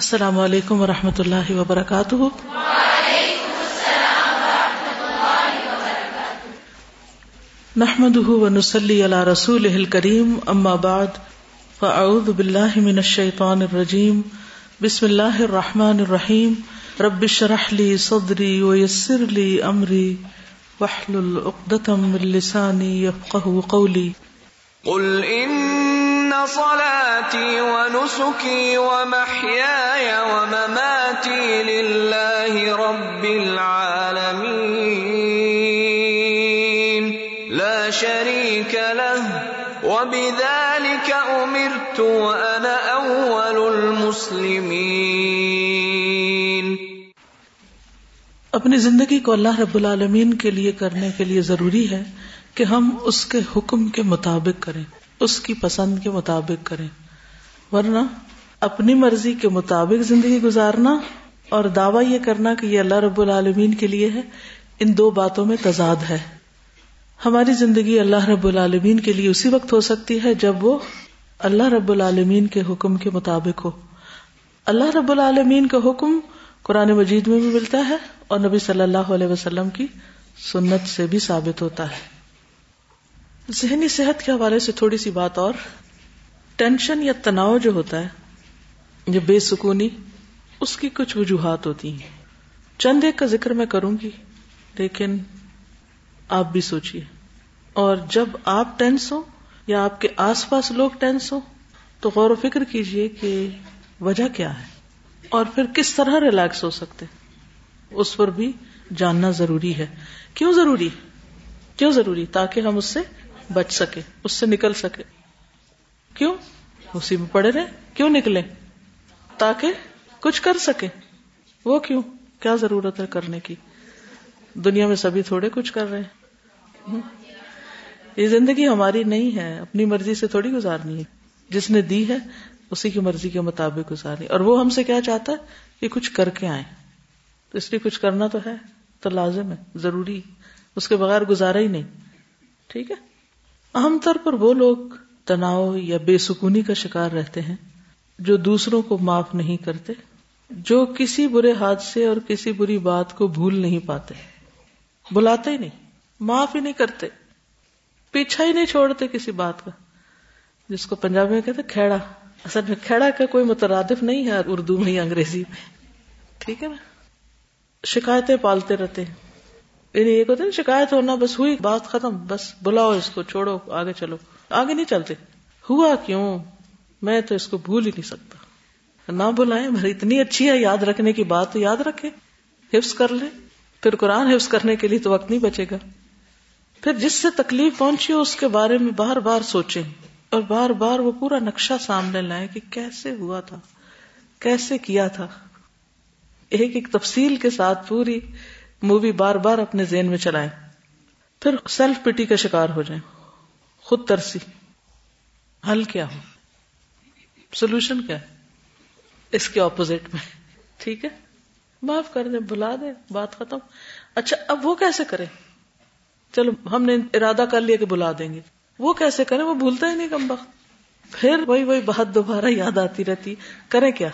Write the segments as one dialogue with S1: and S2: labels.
S1: السلام علیکم و رحمۃ اللہ وبرکاتہ۔ نحمد ونسلی علی رسول کریم اما بعد، فاعوذ باللہ من الشیطان الرجیم، بسم اللہ الرحمن الرحیم، رب شرح لی صدری ویسر لی امری وحلل اقدتم من لسانی یفقہ قولی۔
S2: قل ان صلاتي ونسكي ومحياي ومماتي لله رب العالمين. لا شريك له. وبذلك امرت وانا اول المسلمين.
S1: اپنی زندگی کو اللہ رب العالمین کے لیے کرنے کے لیے ضروری ہے کہ ہم اس کے حکم کے مطابق کریں۔ اس کی پسند کے مطابق کریں۔ ورنہ اپنی مرضی کے مطابق زندگی گزارنا اور دعویٰ یہ کرنا کہ یہ اللہ رب العالمین کے لیے ہے، ان دو باتوں میں تضاد ہے۔ ہماری زندگی اللہ رب العالمین کے لیے اسی وقت ہو سکتی ہے جب وہ اللہ رب العالمین کے حکم کے مطابق ہو۔ اللہ رب العالمین کا حکم قرآن مجید میں بھی ملتا ہے اور نبی صلی اللہ علیہ وسلم کی سنت سے بھی ثابت ہوتا ہے۔ ذہنی صحت کے حوالے سے تھوڑی سی بات اور۔ ٹینشن یا تناؤ جو ہوتا ہے جو بے سکونی، اس کی کچھ وجوہات ہوتی ہیں۔ چند ایک کا ذکر میں کروں گی، لیکن آپ بھی سوچیے اور جب آپ ٹینس ہو یا آپ کے آس پاس لوگ ٹینس ہو تو غور و فکر کیجیے کہ وجہ کیا ہے۔ اور پھر کس طرح ریلیکس ہو سکتے۔ اس پر بھی جاننا ضروری ہے۔ کیوں ضروری؟ کیوں ضروری؟ تاکہ ہم اس سے بچ سکے، اس سے نکل سکے۔ کیوں؟ اسی میں پڑے رہے۔ کیوں نکلے؟ تاکہ کچھ کر سکے۔ وہ کیوں؟ کیا ضرورت ہے کرنے کی؟ دنیا میں سبھی تھوڑے کچھ کر رہے ہیں۔ یہ زندگی ہماری نہیں ہے، اپنی مرضی سے تھوڑی گزارنی ہے۔ جس نے دی ہے، اسی کی مرضی کے مطابق گزارنی۔ اور وہ ہم سے کیا چاہتا ہے؟ کہ کچھ کر کے آئے تو اس لیے کچھ کرنا تو ہے، تو لازم ہے، ضروری اس کے بغیر گزارا ہی نہیں۔ ٹھیک ہے؟ عام طور پر وہ لوگ تناؤ یا بے سکونی کا شکار رہتے ہیں جو دوسروں کو معاف نہیں کرتے، جو کسی برے حادثے اور کسی بری بات کو بھول نہیں پاتے۔ بلاتے ہی نہیں، معاف ہی نہیں کرتے، پیچھا ہی نہیں چھوڑتے کسی بات کا۔ جس کو پنجابی میں کہتے کھیڑا۔ اصل میں کھیڑا کا کوئی مترادف نہیں ہے اردو میں یا انگریزی میں۔ ٹھیک ہے نا؟ شکایتیں پالتے رہتے ہیں۔ یعنی ایک ہوتا ہے شکایت ہونا، بس ہوئی، بات ختم، بس بلاؤ اس کو، چھوڑو، آگے چلو۔ آگے نہیں چلتے۔ ہوا کیوں؟ میں تو اس کو بھول ہی نہیں سکتا۔ نہ بلائیں اتنی اچھی ہے، یاد رکھنے کی بات تو یاد رکھے۔ حفظ کر لے۔ پھر قرآن حفظ کرنے کے لیے تو وقت نہیں بچے گا۔ پھر جس سے تکلیف پہنچی ہو اس کے بارے میں بار بار سوچیں۔ اور بار بار وہ پورا نقشہ سامنے لائیں کہ کیسے ہوا تھا، کیسے کیا تھا۔ ایک ایک تفصیل کے ساتھ پوری مووی بار بار اپنے ذہن میں چلائیں۔ پھر سیلف پٹی کا شکار ہو جائیں۔ خود ترسی۔ حل کیا ہو؟ سولوشن کیا ہے؟ اس کے اپوزٹ میں۔ ٹھیک ہے؟ معاف کر دیں بلا دیں، بات ختم۔ اچھا اب وہ کیسے کرے چلو، ہم نے ارادہ کر لیا کہ بلا دیں گے۔ وہ کیسے کریں؟ وہ بھولتا ہی نہیں کم وقت پھر وہی وہی بہت دوبارہ یاد آتی رہتی۔ کریں کیا؟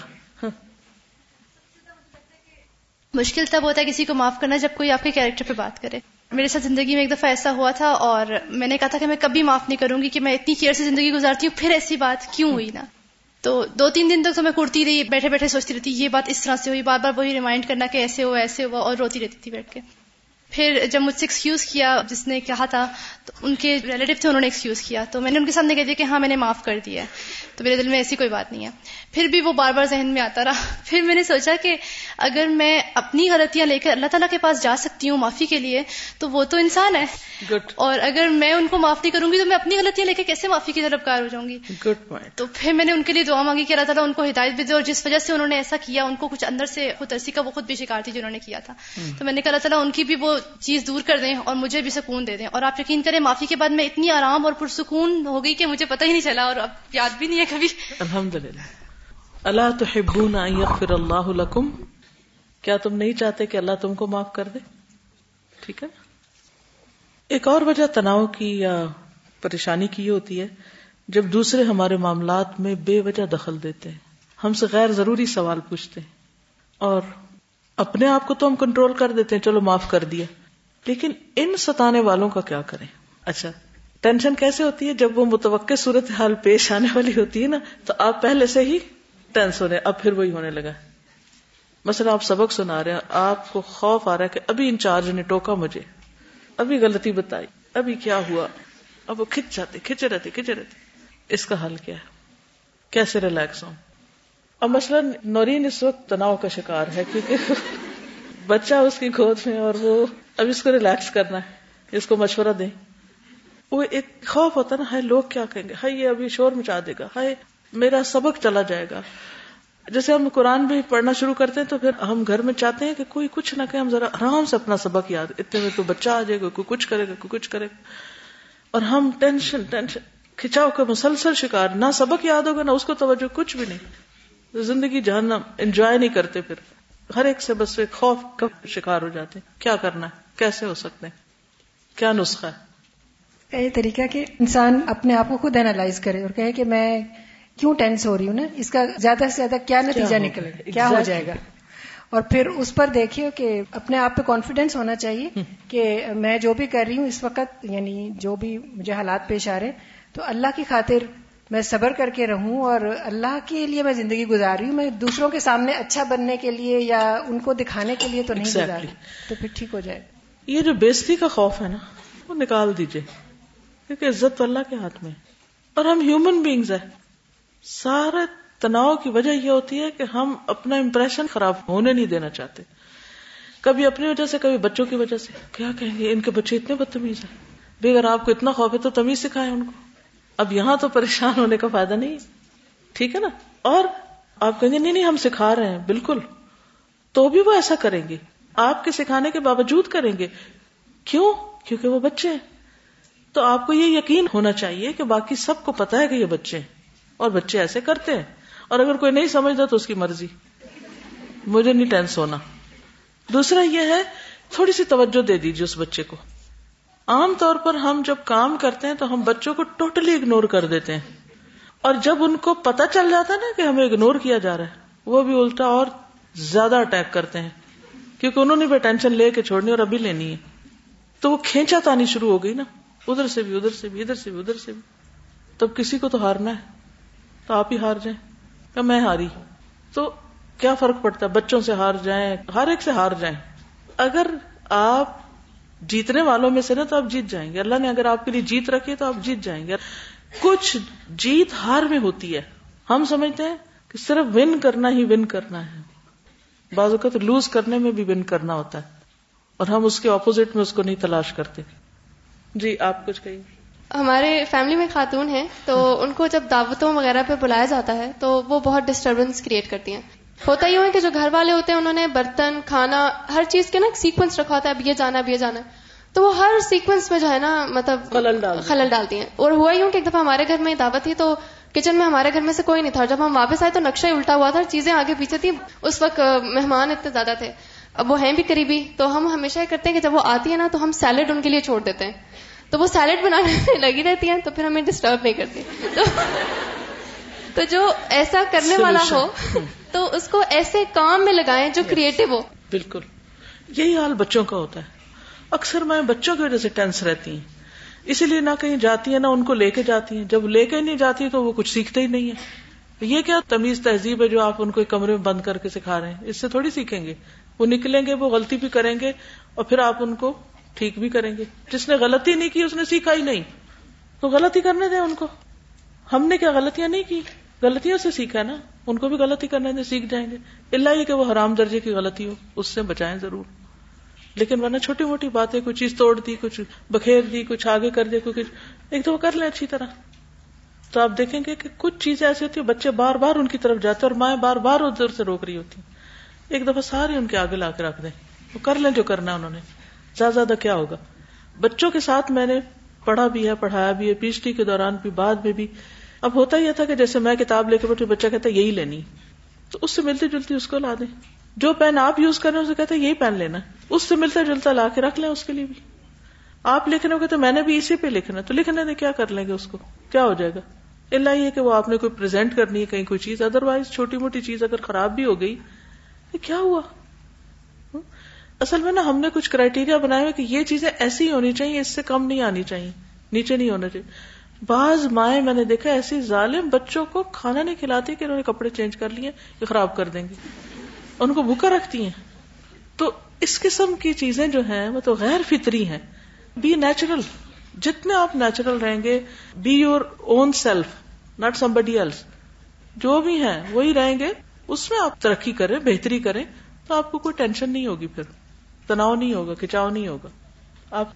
S3: مشکل تب ہوتا ہے کسی کو معاف کرنا جب کوئی آپ کے کیریکٹر پہ بات کرے۔ میرے ساتھ زندگی میں ایک دفعہ ایسا ہوا تھا اور میں نے کہا تھا کہ میں کبھی معاف نہیں کروں گی کہ میں اتنی کیئر سے زندگی گزارتی ہوں، پھر ایسی بات کیوں ہوئی نا؟ تو دو تین دن تک تو میں کرتی رہی، بیٹھے بیٹھے سوچتی رہتی، یہ بات اس طرح سے ہوئی، بار بار وہی ریمائنڈ کرنا کہ ایسے ہوا ایسے ہوا اور روتی رہتی تھی بیٹھ کے۔ پھر جب مجھ سے ایکسکیوز کیا، جس نے کہا تھا، تو ان کے ریلیٹو تھے، انہوں نے ایکسکیوز کیا۔ تو میں نے ان کے سامنے کہہ دیا کہ ہاں میں نے معاف کر دیا ہے۔ تو میرے دل میں ایسی کوئی بات نہیں ہے۔ پھر بھی وہ بار بار ذہن میں آتا رہا۔ پھر میں نے سوچا کہ اگر میں اپنی غلطیاں لے کر اللہ تعالیٰ کے پاس جا سکتی ہوں معافی کے لیے تو وہ تو انسان ہے۔
S1: گڈ
S3: اور اگر میں ان کو معاف نہیں کروں گی تو میں اپنی غلطیاں لے کے کیسے معافی کی طرف کار ہو جاؤں گی؟
S1: گڈ پوائنٹ
S3: تو پھر میں نے ان کے لیے دعا مانگی کہ اللہ تعالیٰ ان کو ہدایت بھی دے اور جس وجہ سے انہوں نے ایسا کیا ان کو کچھ اندر سے خود ترسی کا وہ خود بھی شکار تھی جنہوں نے کیا تھا۔ تو میں نے کہا اللہ تعالیٰ ان کی بھی وہ چیز دور کر دیں اور مجھے بھی سکون دے دیں۔ اور آپ یقین کریں معافی کے بعد میں اتنی آرام اور پرسکون ہو گئی کہ مجھے پتہ ہی نہیں چلا اور اب یاد بھی نہیں ہے کبھی۔
S1: الحمد للہ اللہ تو کیا تم نہیں چاہتے کہ اللہ تم کو معاف کر دے؟ ٹھیک ہے۔ ایک اور وجہ تناؤ کی یا پریشانی کی یہ ہوتی ہے، جب دوسرے ہمارے معاملات میں بے وجہ دخل دیتے ہیں، ہم سے غیر ضروری سوال پوچھتے ہیں اور اپنے آپ کو تو ہم کنٹرول کر دیتے ہیں، چلو معاف کر دیا۔ لیکن ان ستانے والوں کا کیا کریں؟ اچھا ٹینشن کیسے ہوتی ہے؟ جب وہ متوقع صورت حال پیش آنے والی ہوتی ہے نا، تو آپ پہلے سے ہی ٹینس ہو رہے اب پھر وہی ہونے لگا۔ مثلا آپ سبق سنا رہے ہیں، آپ کو خوف آ رہا ہے کہ ابھی انچارج نے ٹوکا مجھے، ابھی غلطی بتائی، ابھی کیا ہوا؟ اب وہ کھچ جاتے کھچے رہتے کھچے رہتے۔ اس کا حل کیا ہے؟ کیسے ریلیکس ہوں؟ اب مثلاً نورین اس وقت تناؤ کا شکار ہے، کیونکہ بچہ اس کی گود میں اور وہ اب اس کو ریلیکس کرنا ہے، اس کو مشورہ دیں۔ وہ ایک خوف ہوتا ہے نا، ہائے، لوگ کیا کہیں گے؟ ہائی یہ ابھی شور مچا دے گا، ہائے، میرا سبق چلا جائے گا۔ جیسے ہم قرآن بھی پڑھنا شروع کرتے ہیں تو پھر ہم گھر میں چاہتے ہیں کہ کوئی کچھ نہ کہ ہم ذرا آرام سے اپنا سبق یاد، اتنے میں تو بچہ آ جائے گا، کوئی کچھ کرے گا، کوئی کچھ کرے گا۔ اور ہم ٹینشن ٹینشن، کھچاؤ کا مسلسل شکار، نہ سبق یاد ہوگا، نہ اس کو توجہ، کچھ بھی نہیں۔ زندگی جاننا انجوائے نہیں کرتے پھر۔ ہر ایک سے بس ایک خوف کا شکار ہو جاتے کیا کرنا ہے؟ کیسے ہو سکتے ہیں؟ کیا نسخہ ہے؟
S4: یہ طریقہ کہ انسان اپنے آپ کو خود اینالائز کرے اور کہے کہ میں کیوں ٹینس ہو رہی ہوں نا؟ اس کا زیادہ سے زیادہ کیا نتیجہ نکلے؟ گا کیا ہو جائے گا؟ اور پھر اس پر دیکھیے کہ اپنے آپ پہ کانفیڈینس ہونا چاہیے کہ میں جو بھی کر رہی ہوں اس وقت یعنی جو بھی مجھے حالات پیش آ رہے تو اللہ کی خاطر میں صبر کر کے رہوں اور اللہ کے لیے میں زندگی گزار رہی ہوں۔ میں دوسروں کے سامنے اچھا بننے کے لیے یا ان کو دکھانے کے لیے تو نہیں گزار رہی۔ تو پھر ٹھیک ہو جائے
S1: یہ جو بےزتی کا خوف ہے نا وہ نکال دیجیے کیونکہ عزت تو اللہ کے ہاتھ میں اور ہم ہیومن بینگز ہیں۔ سارے تناؤ کی وجہ یہ ہوتی ہے کہ ہم اپنا امپریشن خراب ہونے نہیں دینا چاہتے۔ کبھی اپنی وجہ سے، کبھی بچوں کی وجہ سے۔ کیا کہیں گے؟ ان کے بچے اتنے بدتمیز ہیں۔ بھی اگر آپ کو اتنا خوف ہے تو تمیز سکھائے ان کو۔ اب یہاں تو پریشان ہونے کا فائدہ نہیں۔ ٹھیک ہے نا؟ اور آپ کہیں گے، نہیں نہیں، ہم سکھا رہے ہیں۔ بالکل۔ تو بھی وہ ایسا کریں گے۔ آپ کے سکھانے کے باوجود کریں گے۔ کیوں؟ کیونکہ وہ بچے ہیں۔ تو آپ کو یہ یقین ہونا چاہیے کہ باقی سب کو پتا ہے کہ یہ بچے ہیں۔ اور بچے ایسے کرتے ہیں۔ اور اگر کوئی نہیں سمجھتا تو اس کی مرضی۔ مجھے نہیں ٹینس ہونا۔ دوسرا یہ ہے، تھوڑی سی توجہ دے دیجیے اس بچے کو۔ عام طور پر ہم جب کام کرتے ہیں تو ہم بچوں کو ٹوٹلی اگنور کر دیتے ہیں۔ اور جب ان کو پتا چل جاتا ہے نا کہ ہمیں اگنور کیا جا رہا ہے، وہ بھی الٹا اور زیادہ اٹیک کرتے ہیں۔ کیونکہ انہوں نے بھی ٹینشن لے کے چھوڑنی اور ابھی لینی ہے۔ تو وہ کھینچا تانی شروع ہو گئی نا۔ ادھر سے بھی، ادھر سے بھی، ادھر سے بھی، ادھر سے بھی۔ تب کسی کو تو ہارنا ہے۔ تو آپ ہی ہار جائیں۔ یا میں ہاری۔ تو کیا فرق پڑتا ہے؟ بچوں سے ہار جائیں، ہر ایک سے ہار جائیں۔ اگر آپ جیتنے والوں میں سے نا، تو آپ جیت جائیں گے۔ اللہ نے اگر آپ کے لیے جیت رکھی، تو آپ جیت جائیں گے۔ کچھ جیت ہار میں ہوتی ہے۔ ہم سمجھتے ہیں کہ صرف ون کرنا ہی ون کرنا ہے۔ بعض اوقات لوز کرنے میں بھی ون کرنا ہوتا ہے۔ اور ہم اس کے اپوزٹ میں اس کو نہیں تلاش کرتے۔ جی آپ کچھ کہیں
S5: ہمارے فیملی میں خاتون ہیں تو ان کو جب دعوتوں وغیرہ پہ بلایا جاتا ہے تو وہ بہت ڈسٹربنس کریٹ کرتی ہیں۔ ہوتا ہی ہے کہ جو گھر والے ہوتے ہیں انہوں نے برتن کھانا ہر چیز کے نا سیکوینس رکھا ہوتا ہے اب یہ جانا اب یہ جانا۔ تو وہ ہر سیکوینس میں جو ہے نا مطلب خلل ڈالتی ہیں۔ اور ہوا ہی ہوں کہ ایک دفعہ ہمارے گھر میں دعوت تھی تو کچن میں ہمارے گھر میں سے کوئی نہیں تھا۔ جب ہم واپس آئے تو نقشہ ہی الٹا ہوا تھا چیزیں آگے پیچھے تھی اس وقت مہمان اتنے زیادہ تھے۔ اب وہ ہیں بھی قریبی تو ہم ہمیشہ یہ کرتے ہیں کہ جب وہ آتی ہے نا تو ہم سیلڈ ان کے لیے چھوڑ دیتے ہیں۔ تو وہ سیلڈ بنانے میں لگی رہتی ہیں تو پھر ہمیں ڈسٹرب نہیں کرتی۔ تو جو ایسا کرنے والا ہو تو اس کو ایسے کام میں لگائیں جو کریٹو ہو۔
S1: بالکل۔ یہی حال بچوں کا ہوتا ہے۔ اکثر میں بچوں کی وجہ سے ٹینس رہتی ہیں۔ اسی لیے نہ کہیں جاتی ہیں نہ ان کو لے کے جاتی ہیں۔ جب لے کے نہیں جاتی تو وہ کچھ سیکھتے ہی نہیں ہے یہ کیا تمیز تہذیب ہے جو آپ ان کو ایک کمرے میں بند کر کے سکھا رہے ہیں؟ اس سے تھوڑی سیکھیں گے۔ وہ نکلیں گے وہ غلطی بھی کریں گے اور پھر آپ ان کو ٹھیک بھی کریں گے۔ جس نے غلطی نہیں کی، اس نے سیکھا ہی نہیں۔ تو غلطی کرنے دیں ان کو۔ ہم نے کیا غلطیاں نہیں کی؟ غلطیوں سے سیکھا نا۔ ان کو بھی غلطی کرنے دیں، سیکھ جائیں گے۔ اللہ یہ کہ وہ حرام درجے کی غلطی ہو، اس سے بچائیں ضرور۔ لیکن ورنہ چھوٹی موٹی باتیں، کوئی چیز توڑ دی، کچھ بکھیر دی، کچھ آگے کر دے کچھ۔ ایک تو وہ کر لیں اچھی طرح۔ تو آپ دیکھیں گے کہ کچھ چیزیں ایسی ہوتی ہیں، بچے بار بار ان کی طرف جاتے اور مائیں بار بار ادھر سے روک رہی ہوتی ایک دفعہ سارے ان کے آگے لا کے رکھ دیں۔ وہ کر لیں جو کرنا انہوں نے۔ زیادہ زیادہ کیا ہوگا؟ بچوں کے ساتھ میں نے پڑھا بھی ہے، پڑھایا بھی ہے، پی ایچ ڈی کے دوران بھی، بعد میں بھی۔ اب ہوتا یہ تھا کہ جیسے میں کتاب لے کے بیٹھے بچہ کہتا ہے یہی لینی۔ تو اس سے ملتی جلتی اس کو لا دیں۔ جو پین آپ یوز کر رہے ہیں، اسے کہتے ہیں یہی پین لینا اس سے ملتا جلتا لا کے رکھ لیں اس کے لیے بھی۔ آپ لکھنے کو تو میں نے بھی اسی پہ لکھنا تو لکھنے دیں، کیا کر لیں گے اس کو؟ کیا ہو جائے گا؟ اللہ یہ کہ وہ آپ نے کوئی پریزنٹ کرنی ہے، کہیں کوئی چیز۔ ادر وائز چھوٹی موٹی چیز اگر خراب بھی ہو گئی، تو کیا ہوا؟ اصل میں نا ہم نے کچھ کرائٹیریا بنایا ہوا کہ یہ چیزیں ایسی ہونی چاہیے، اس سے کم نہیں آنی چاہیے، نیچے نہیں ہونا چاہیے۔ بعض مائیں میں نے دیکھا ایسی ظالم بچوں کو کھانا نہیں کھلاتی کہ انہوں نے کپڑے چینج کر لیے، یہ خراب کر دیں گے۔ ان کو بھوکا رکھتی ہیں۔ تو اس قسم کی چیزیں جو ہیں، وہ تو غیر فطری ہیں۔ بی نیچرل جتنے آپ نیچرل رہیں گے be your own self not somebody else جو بھی ہیں، وہی رہیں گے۔ اس میں آپ ترقی کریں، بہتری کریں، تو آپ کو کوئی ٹینشن نہیں ہوگی پھر۔ تناؤ نہیں ہوگا کھچاؤ نہیں ہوگا۔ آپ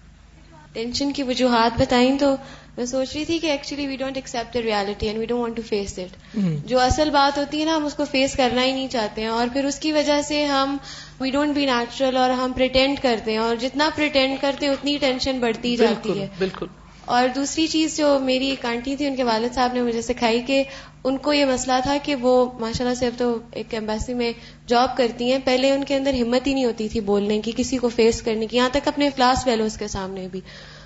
S6: ٹینشن کی وجوہات بتائیں تو میں سوچ رہی تھی کہ actually we don't accept reality and we don't want to face it جو اصل بات ہوتی ہے نا ہم اس کو فیس کرنا ہی نہیں چاہتے ہیں اور پھر اس کی وجہ سے ہم وی ڈونٹ بی نیچرل اور ہم پریٹینڈ کرتے ہیں اور جتنا پریٹینڈ کرتے ہیں اتنی ٹینشن بڑھتی جاتی ہے۔
S1: بالکل۔
S6: اور دوسری چیز جو میری ایک آنٹی تھی، ان کے والد صاحب نے مجھے سکھائی کہ ان کو یہ مسئلہ تھا کہ وہ ماشاء اللہ سے اب تو ایک ایمبیسی میں جاب کرتی ہیں۔ پہلے ان کے اندر ہمت ہی نہیں ہوتی تھی بولنے کی، کسی کو فیس کرنے کی، یہاں تک اپنے کلاس فیلوز کے سامنے بھی۔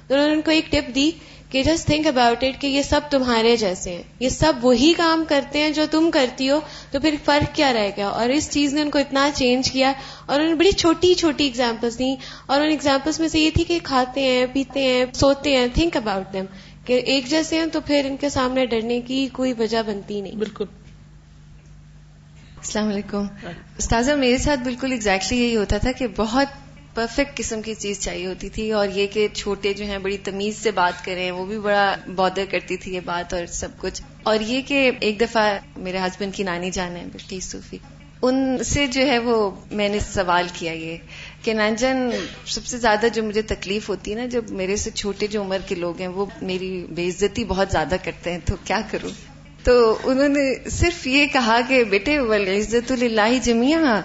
S6: تو انہوں نے ان کو ایک ٹپ دی کہ جسٹ تھنک اباؤٹ اٹ کہ یہ سب تمہارے جیسے ہیں۔ یہ سب وہی کام کرتے ہیں جو تم کرتی ہو تو پھر فرق کیا رہ گیا؟ اور اس چیز نے ان کو اتنا چینج کیا اور انہوں نے بڑی چھوٹی چھوٹی اگزامپلس دی۔ اور ان ایگزامپلس میں سے یہ تھی کہ کھاتے ہیں پیتے ہیں سوتے ہیں۔ تھنک اباؤٹ دم کہ ایک جیسے ہیں تو پھر ان کے سامنے ڈرنے کی کوئی وجہ بنتی نہیں۔
S1: بالکل۔
S7: السلام علیکم۔ استاذہ میرے ساتھ بالکل ایگزیکٹلی یہی ہوتا تھا کہ بہت پرفیکٹ قسم کی چیز چاہیے ہوتی تھی اور یہ کہ چھوٹے جو ہیں بڑی تمیز سے بات کریں، وہ بھی بڑا بادر کرتی تھی یہ بات اور سب کچھ۔ اور یہ کہ ایک دفعہ میرے ہسبینڈ کی نانی جان ہے بلٹی صوفی۔ ان سے جو ہے وہ میں نے سوال کیا یہ کہ، نانجن، سب سے زیادہ جو مجھے تکلیف ہوتی ہے نا، جب میرے سے چھوٹے جو عمر کے لوگ ہیں، وہ میری بے عزتی بہت زیادہ کرتے ہیں، تو کیا کروں؟ تو انہوں نے صرف یہ کہا کہ، بیٹے عزت اللہ جمیا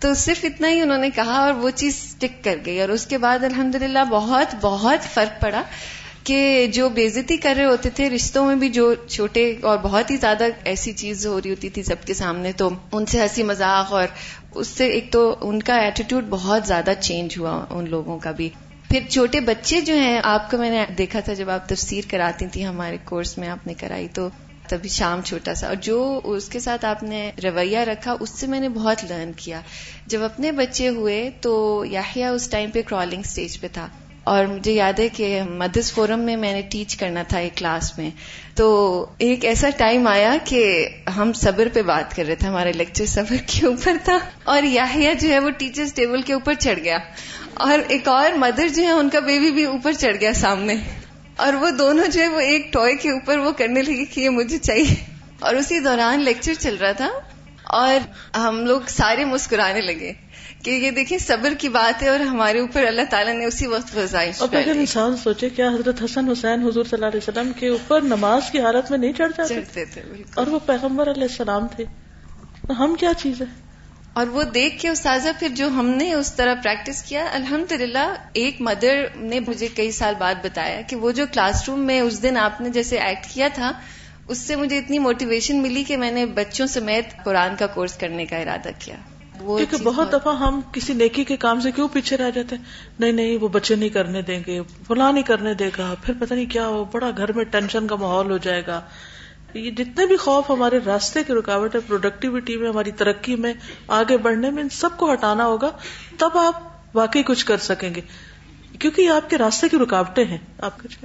S7: تو صرف اتنا ہی انہوں نے کہا اور وہ چیز ٹک کر گئی اور اس کے بعد الحمد بہت بہت فرق پڑا کہ جو بےزتی کر رہے ہوتے تھے، رشتوں میں بھی جو چھوٹے اور بہت ہی زیادہ ایسی چیز ہو رہی ہوتی تھی سب کے سامنے، تو ان سے ہنسی مذاق اور اس سے ایک تو ان کا ایٹیٹیوڈ بہت زیادہ چینج ہوا ان لوگوں کا بھی۔ پھر چھوٹے بچے جو ہیں، آپ کو میں نے دیکھا تھا جب آپ تفسیر کراتی تھی ہمارے کورس میں آپ نے کرائی، تو تبھی شام چھوٹا سا۔ اور جو اس کے ساتھ آپ نے رویہ رکھا، اس سے میں نے بہت لرن کیا۔ جب اپنے بچے ہوئے تو یاہیا اس ٹائم پہ کرالنگ سٹیج پہ تھا۔ اور مجھے یاد ہے کہ مدرس فورم میں میں نے ٹیچ کرنا تھا ایک کلاس میں۔ تو ایک ایسا ٹائم آیا کہ ہم صبر پہ بات کر رہے تھے۔ ہمارے لیکچر صبر کے اوپر تھا۔ اور یاہیا جو ہے وہ ٹیچرز ٹیبل کے اوپر چڑھ گیا۔ اور ایک اور مدر جو ہے، ان کا بیبی بھی اوپر چڑھ گیا سامنے۔ اور وہ دونوں جو ہے وہ ایک ٹوائے کے اوپر وہ کرنے لگے کہ یہ مجھے چاہیے۔ اور اسی دوران لیکچر چل رہا تھا اور ہم لوگ سارے مسکرانے لگے کہ یہ دیکھیں صبر کی بات ہے اور ہمارے اوپر اللہ تعالیٰ نے اسی وقت
S1: اور اگر انسان سوچے کیا حضرت حسن حسین حضور صلی اللہ علیہ وسلم کے اوپر نماز کی حالت میں نہیں چڑھ جاتے
S6: چڑھتے تھے
S1: اور وہ پیغمبر علیہ السلام تھے۔ ہم کیا چیز ہے
S7: اور وہ دیکھ کے استاذہ پھر جو ہم نے اس طرح پریکٹس کیا الحمد ایک مدر نے مجھے کئی سال بعد بتایا کہ وہ جو کلاس روم میں اس دن آپ نے جیسے ایکٹ کیا تھا اس سے مجھے اتنی موٹیویشن ملی کہ میں نے بچوں سمیت قرآن کا کورس کرنے کا ارادہ کیا۔
S1: وہ کیونکہ بہت دفعہ ہم کسی نیکی کے کام سے کیوں پیچھے رہ جاتے ہیں؟ نہیں نہیں وہ بچے نہیں کرنے دیں گے فلاں نہیں کرنے دے گا پھر پتہ نہیں کیا ہو بڑا گھر میں ٹینشن کا ماحول ہو جائے گا۔ یہ جتنے بھی خوف ہمارے راستے کی رکاوٹ ہے پروڈکٹیوٹی میں، ہماری ترقی میں، آگے بڑھنے میں، ان سب کو ہٹانا ہوگا، تب آپ واقعی کچھ کر سکیں گے۔ کیونکہ یہ آپ کے راستے کی رکاوٹیں ہیں۔ آپ کچھ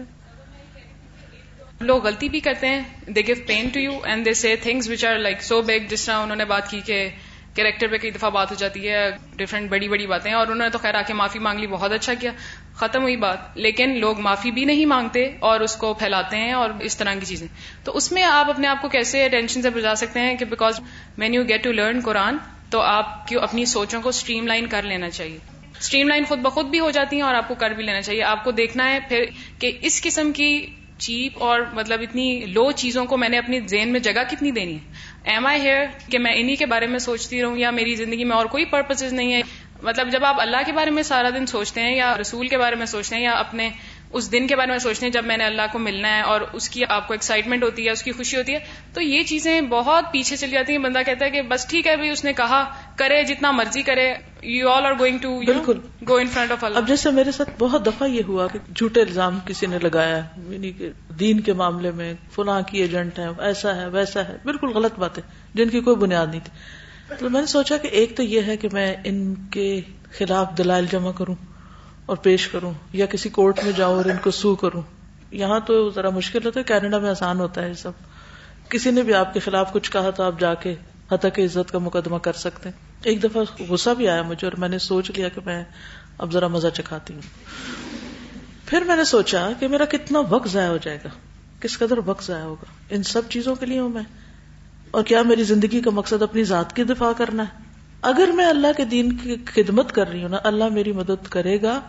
S8: لوگ غلطی بھی کرتے ہیں۔ They give pain to you and they see things which are like so big جس طرح انہوں نے بات کی کہ کیریکٹر پہ کئی دفعہ بات ہو جاتی ہے ڈفرینٹ بڑی بڑی باتیں، اور انہوں نے تو خیر آ کے معافی مانگ لی، بہت اچھا کیا۔ ختم ہوئی بات۔ لیکن لوگ معافی بھی نہیں مانگتے اور اس کو پھیلاتے ہیں اور اس طرح کی چیزیں۔ تو اس میں آپ اپنے آپ کو کیسے ٹینشن سے بجا سکتے ہیں کہ because when you get to learn قرآن تو آپ کی اپنی سوچوں کو اسٹریم لائن کر لینا چاہیے۔ اسٹریم لائن خود بخود بھی ہو جاتی ہیں اور آپ کو کر بھی لینا چاہیے۔ آپ کو دیکھنا ہے پھر کہ اس قسم کی چیپ اور مطلب اتنی لو چیزوں کو میں نے اپنی زین میں جگہ کتنی دینی ہے؟ ایم آئی ہیئر کہ میں انہی کے بارے میں سوچتی رہوں یا میری زندگی میں اور کوئی پرپز نہیں ہے؟ مطلب جب آپ اللہ کے بارے میں سارا دن سوچتے ہیں یا رسول کے بارے میں سوچتے ہیں یا اپنے اس دن کے بارے میں سوچتے ہیں جب میں نے اللہ کو ملنا ہے اور اس کی آپ کو ایکسائٹمنٹ ہوتی ہے اس کی خوشی ہوتی ہے تو یہ چیزیں بہت پیچھے چلی جاتی ہیں۔ بندہ کہتا ہے کہ بس ٹھیک ہے بھائی اس نے کہا کرے جتنا مرضی کرے۔ You all are going to
S1: بالکل۔
S8: گو ان فرنٹ آف اللہ
S1: اب جیسے میرے ساتھ بہت دفعہ یہ ہوا کہ جھوٹے الزام کسی نے لگایا یعنی کہ دین کے معاملے میں فلاں کی ایجنٹ ہے ایسا ہے ویسا ہے بالکل غلط بات ہے جن کی کوئی بنیاد نہیں تھی۔ تو میں نے سوچا کہ ایک تو یہ ہے کہ میں ان کے خلاف دلائل جمع کروں اور پیش کروں یا کسی کورٹ میں جاؤں اور ان کو سو کروں۔ یہاں تو ذرا مشکل ہوتا ہے کینیڈا میں آسان ہوتا ہے یہ سب۔ کسی نے بھی آپ کے خلاف کچھ کہا تو آپ جا کے حتق عزت کا مقدمہ کر سکتے ہیں۔ ایک دفعہ غصہ بھی آیا مجھے اور میں نے سوچ لیا کہ میں اب ذرا مزہ چکھاتی ہوں۔ پھر میں نے سوچا کہ میرا کتنا وقت ضائع ہو جائے گا، کس قدر وقت ضائع ہوگا؟ ان سب چیزوں کے لیے ہوں میں۔ اور کیا میری زندگی کا مقصد اپنی ذات کی دفاع کرنا ہے؟ اگر میں اللہ کے دین کی خدمت کر رہی ہوں نا، اللہ میری مدد کرے گا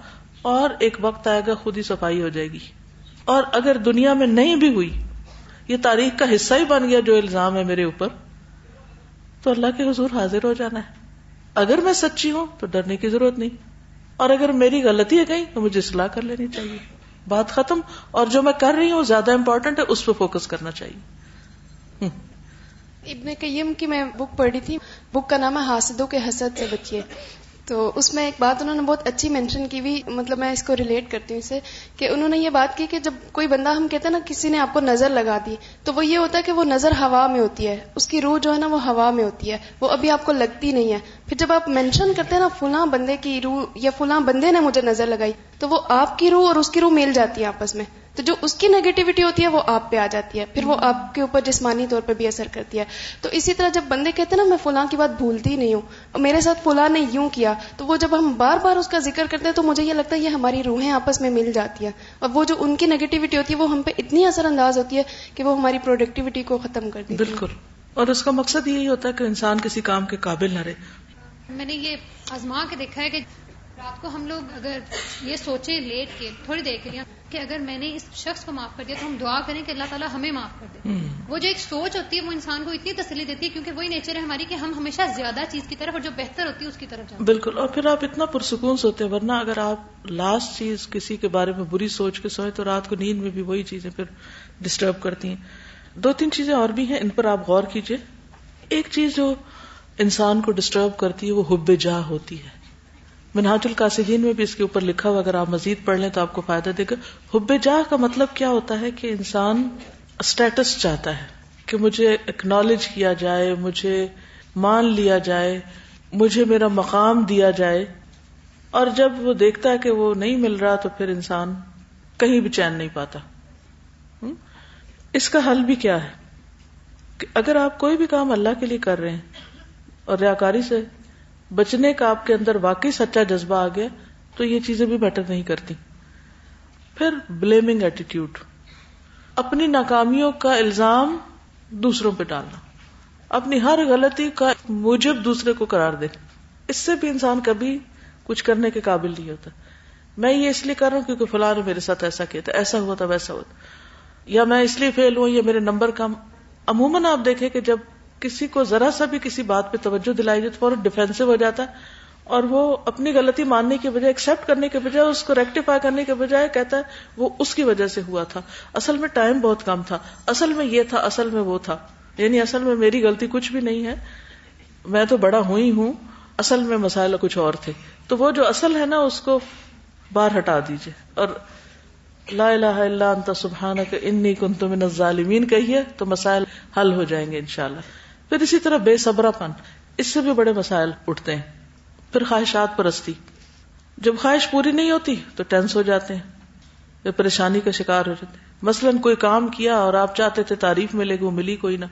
S1: اور ایک وقت آئے گا خود ہی صفائی ہو جائے گی۔ اور اگر دنیا میں نہیں بھی ہوئی، یہ تاریخ کا حصہ ہی بن گیا جو الزام ہے میرے اوپر، تو اللہ کے حضور حاضر ہو جانا ہے۔ اگر میں سچی ہوں تو ڈرنے کی ضرورت نہیں۔ اور اگر میری غلطی ہے کہیں، تو مجھے اصلاح کر لینی چاہیے۔ بات ختم، اور جو میں کر رہی ہوں، زیادہ امپورٹنٹ ہے، اس پہ فوکس کرنا چاہیے۔
S5: ابن قیم کی میں بک پڑھی تھی۔ بک کا نام ہے حاسدوں کے حسد سے بچیے۔ تو اس میں ایک بات انہوں نے بہت اچھی مینشن کی ہوئی مطلب میں اس کو ریلیٹ کرتی ہوں اسے، کہ انہوں نے یہ بات کی کہ جب کوئی بندہ ہم کہتے ہیں نا، کسی نے آپ کو نظر لگا دی، تو وہ یہ ہوتا ہے کہ وہ نظر ہوا میں ہوتی ہے۔ اس کی روح جو ہے نا، وہ ہوا میں ہوتی ہے۔ وہ ابھی آپ کو لگتی نہیں ہے۔ پھر جب آپ مینشن کرتے ہیں نا، فلاں بندے کی روح یا فلاں بندے نے مجھے نظر لگائی، تو وہ آپ کی روح اور اس کی روح مل جاتی ہے آپس میں۔ تو جو اس کی نیگیٹیوٹی ہوتی ہے وہ آپ پہ آ جاتی ہے پھر وہ آپ کے اوپر جسمانی طور پہ بھی اثر کرتی ہے۔ تو اسی طرح جب بندے کہتے ہیں نا میں فلاں کی بات بھولتی نہیں ہوں میرے ساتھ فلاں نے یوں کیا تو وہ جب ہم بار بار اس کا ذکر کرتے ہیں تو مجھے یہ لگتا ہے یہ ہماری روحیں آپس میں مل جاتی ہیں۔ اور وہ جو ان کی نیگیٹیوٹی ہوتی ہے وہ ہم پہ اتنی اثر انداز ہوتی ہے کہ وہ ہماری پروڈکٹیوٹی کو ختم کر دی
S1: بالکل۔ اور اس کا مقصد یہی ہوتا ہے کہ انسان کسی کام کے قابل نہ رہے۔
S9: میں نے یہ آزما کے دیکھا ہے کہ رات کو ہم لوگ اگر یہ سوچیں لیٹ کے تھوڑی دیر کے لیے کہ اگر میں نے اس شخص کو معاف کر دیا تو ہم دعا کریں کہ اللہ تعالیٰ ہمیں معاف کر دے۔ وہ جو ایک سوچ ہوتی ہے وہ انسان کو اتنی تسلی دیتی ہے کیونکہ وہی نیچر ہے ہماری کہ ہم ہمیشہ زیادہ چیز کی طرف اور جو بہتر ہوتی ہے اس کی طرف جاتے
S1: بالکل اور پھر آپ اتنا پرسکون سوتے ہیں ورنہ اگر آپ لاسٹ چیز کسی کے بارے میں بری سوچ کے سوئے تو رات کو نیند میں بھی وہی چیزیں پھر ڈسٹرب کرتی ہیں۔ دو تین چیزیں اور بھی ہیں ان پر آپ غور کیجیے ایک چیز جو انسان کو ڈسٹرب کرتی ہے وہ حب جاہ ہوتی ہے۔ منہاج القاصدین میں بھی اس کے اوپر لکھا ہوا، اگر آپ مزید پڑھ لیں تو آپ کو فائدہ دے گا۔ حب جاہ کا مطلب کیا ہوتا ہے کہ انسان اسٹیٹس چاہتا ہے، کہ مجھے اکنالج کیا جائے، مجھے مان لیا جائے، مجھے میرا مقام دیا جائے۔ اور جب وہ دیکھتا ہے کہ وہ نہیں مل رہا تو پھر انسان کہیں بھی چین نہیں پاتا۔ اس کا حل بھی کیا ہے؟ کہ اگر آپ کوئی بھی کام اللہ کے لیے کر رہے ہیں اور ریاکاری سے بچنے کا آپ کے اندر واقعی سچا جذبہ آ گیا، تو یہ چیزیں بھی بیٹر نہیں کرتی۔ پھر بلیمنگ ایٹیٹیوڈ اپنی ناکامیوں کا الزام دوسروں پہ ڈالنا۔ اپنی ہر غلطی کا موجب دوسرے کو قرار دے اس سے بھی انسان کبھی کچھ کرنے کے قابل نہیں ہوتا۔ میں یہ اس لیے کر رہا ہوں کیونکہ فلاں نے میرے ساتھ ایسا کیا تھا، ایسا ہوا تھا، ویسا ہوا تھا۔ یا میں اس لیے فیل ہوں یا میرے نمبر کم۔ عموماً آپ دیکھیں کہ جب کسی کو ذرا سا بھی کسی بات پہ توجہ دلائی جائے تو فوراً ڈیفینسو ہو جاتا ہے اور وہ اپنی غلطی ماننے کے بجائے ایکسپٹ کرنے کے بجائے اس کو ریکٹیفائی کرنے کے بجائے کہتا ہے وہ اس کی وجہ سے ہوا تھا۔ اصل میں ٹائم بہت کم تھا۔ اصل میں یہ تھا، اصل میں وہ تھا۔ یعنی اصل میں میری غلطی کچھ بھی نہیں ہے۔ میں تو بڑا ہوئی ہوں، اصل میں مسائل کچھ اور تھے۔ تو وہ جو اصل ہے نا، اس کو باہر ہٹا دیجیے اور لا الہ الا انت سبحانک، انی کنت من الظالمین، کہیے تو مسائل حل ہو جائیں گے انشاءاللہ۔ پھر اسی طرح بے صبرا پن اس سے بھی بڑے مسائل اٹھتے ہیں۔ پھر خواہشات پرستی۔ جب خواہش پوری نہیں ہوتی تو ٹینس ہو جاتے ہیں۔ یا پریشانی کا شکار ہو جاتے ہیں۔ مثلاً کوئی کام کیا اور آپ چاہتے تھے تعریف ملے گی، وہ ملی کوئی نہ۔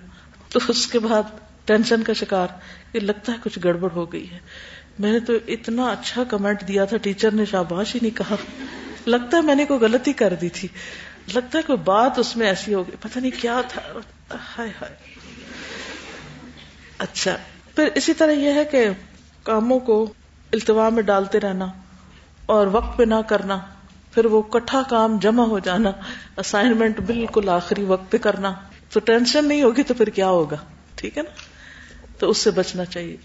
S1: تو اس کے بعد ٹینشن کا شکار۔ یہ لگتا ہے کچھ گڑبڑ ہو گئی ہے۔ میں نے تو اتنا اچھا کمنٹ دیا تھا ٹیچر نے شاباش ہی نہیں کہا۔ لگتا ہے میں نے کوئی غلطی کر دی تھی۔ لگتا ہے کوئی بات اس میں ایسی ہو گئی۔ پتہ نہیں کیا تھا۔ ہائے ہائے۔ اچھا پھر اسی طرح یہ ہے کہ کاموں کو التوا میں ڈالتے رہنا اور وقت پہ نہ کرنا، پھر وہ کٹھا کام جمع ہو جانا اسائنمنٹ بالکل آخری وقت پہ کرنا۔ تو ٹینشن نہیں ہوگی تو پھر کیا ہوگا؟ ٹھیک ہے نا؟ تو اس سے بچنا چاہیے۔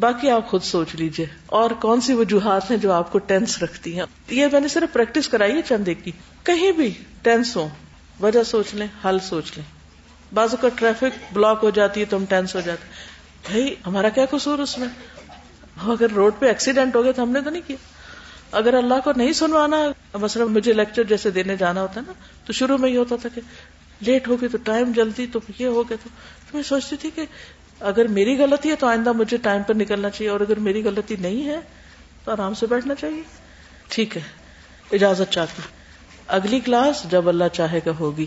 S1: باقی آپ خود سوچ لیجیے۔ اور کون سی وجوہات ہیں جو آپ کو ٹینس رکھتی ہیں؟ یہ میں نے صرف پریکٹس کرائی ہے چند ایک کی۔ کہیں بھی ٹینس ہو وجہ سوچ لیں، حل سوچ لیں۔ بازو کا ٹریفک بلاک ہو جاتی ہے تو ہم ٹینس ہو جاتے بھائی، ہمارا کیا قصور اس میں؟ اگر روڈ پہ ایکسیڈنٹ ہو گیا تو ہم نے تو نہیں کیا۔ اگر اللہ کو نہیں سنوانا مثلا مجھے لیکچر جیسے دینے جانا ہوتا ہے نا، تو شروع میں یہ ہوتا تھا کہ لیٹ ہو گئی تو ٹائم جلدی، تو یہ ہو گیا تو میں سوچتی تھی کہ اگر میری غلطی ہے تو آئندہ مجھے ٹائم پر نکلنا چاہیے، اور اگر میری غلطی نہیں ہے تو آرام سے بیٹھنا چاہیے۔ ٹھیک ہے، اجازت چاہتی اگلی کلاس جب اللہ چاہے گا ہوگی۔